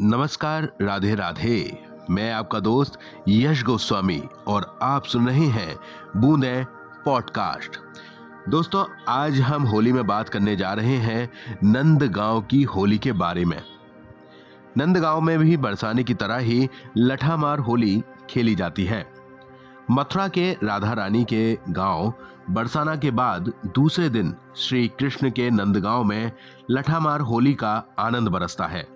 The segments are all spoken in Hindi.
नमस्कार, राधे राधे। मैं आपका दोस्त यश गोस्वामी और आप सुन रहे हैं बूंदे पॉडकास्ट। दोस्तों, आज हम होली में बात करने जा रहे हैं नंदगांव की होली के बारे में। नंदगांव में भी बरसाने की तरह ही लठामार होली खेली जाती है। मथुरा के राधा रानी के गाँव बरसाना के बाद दूसरे दिन श्री कृष्ण के नंदगांव में लठामार होली का आनंद बरसता है।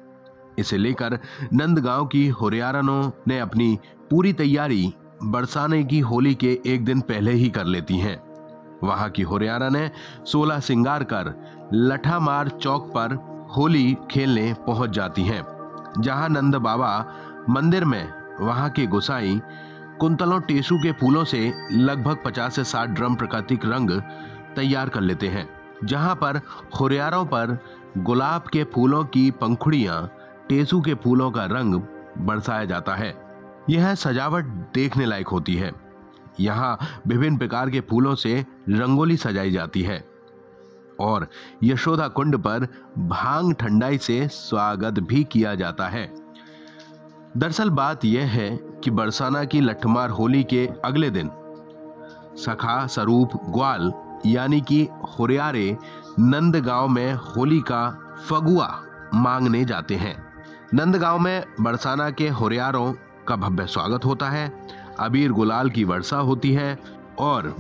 इसे लेकर नंदगांव की होरियारनों ने अपनी पूरी तैयारी बरसाने की होली के एक दिन पहले ही कर लेती हैं। वहाँ की होरियारा ने सोलह सिंगार कर लठामार चौक पर होली खेलने पहुँच जाती हैं, जहाँ नंद बाबा मंदिर में वहाँ के गुसाई कुंतलों टेसू के फूलों से लगभग 50 से 60 ड्रम प्राकृतिक रंग तैयार कर लेते हैं, जहाँ पर खुरियारों पर गुलाब के फूलों की पंखुड़ियाँ टेसू के फूलों का रंग बरसाया जाता है। यह सजावट देखने लायक होती है। यहाँ विभिन्न प्रकार के फूलों से रंगोली सजाई जाती है और यशोदा कुंड पर भाँग ठंडाई से स्वागत भी किया जाता है। दरअसल बात यह है कि बरसाना की लठमार होली के अगले दिन सखा स्वरूप ग्वाल यानी कि हुरियारे नंदगांव में होली का फगुआ मांगने जाते हैं। नंदगांव में बरसाना के होरियारों का भव्य स्वागत होता है। अबीर गुलाल की वर्षा होती है और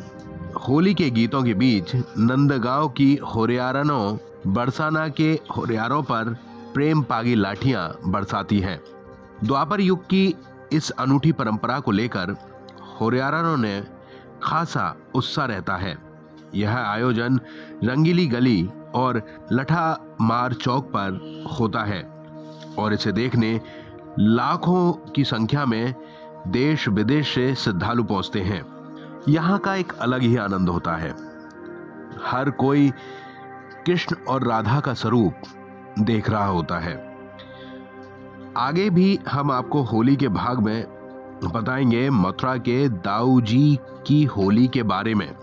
होली के गीतों के बीच नंदगांव की होरियारनों, बरसाना के होरियारों पर प्रेम पागी लाठियाँ बरसाती हैं। द्वापर युग की इस अनूठी परंपरा को लेकर होरियारनों ने खासा उत्साह रहता है। यह आयोजन रंगीली गली और लठा मार चौक पर होता है। और इसे देखने लाखों की संख्या में देश विदेश से श्रद्धालु पहुँचते हैं। यहाँ का एक अलग ही आनंद होता है। हर कोई कृष्ण और राधा का स्वरूप देख रहा होता है। आगे भी हम आपको होली के भाग में बताएँगे मथुरा के दाऊ जी की होली के बारे में।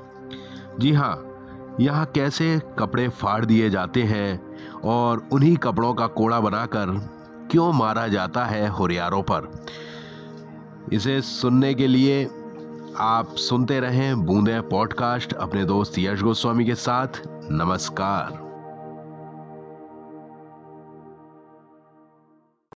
जी हाँ यहाँ कैसे कपड़े फाड़ दिए जाते हैं और उन्हीं कपड़ों का कोड़ा बनाकर क्यों मारा जाता है हुरियारों पर? इसे सुनने के लिए आप सुनते रहें बूंदे पॉडकास्ट अपने दोस्त यश गोस्वामी के साथ। नमस्कार।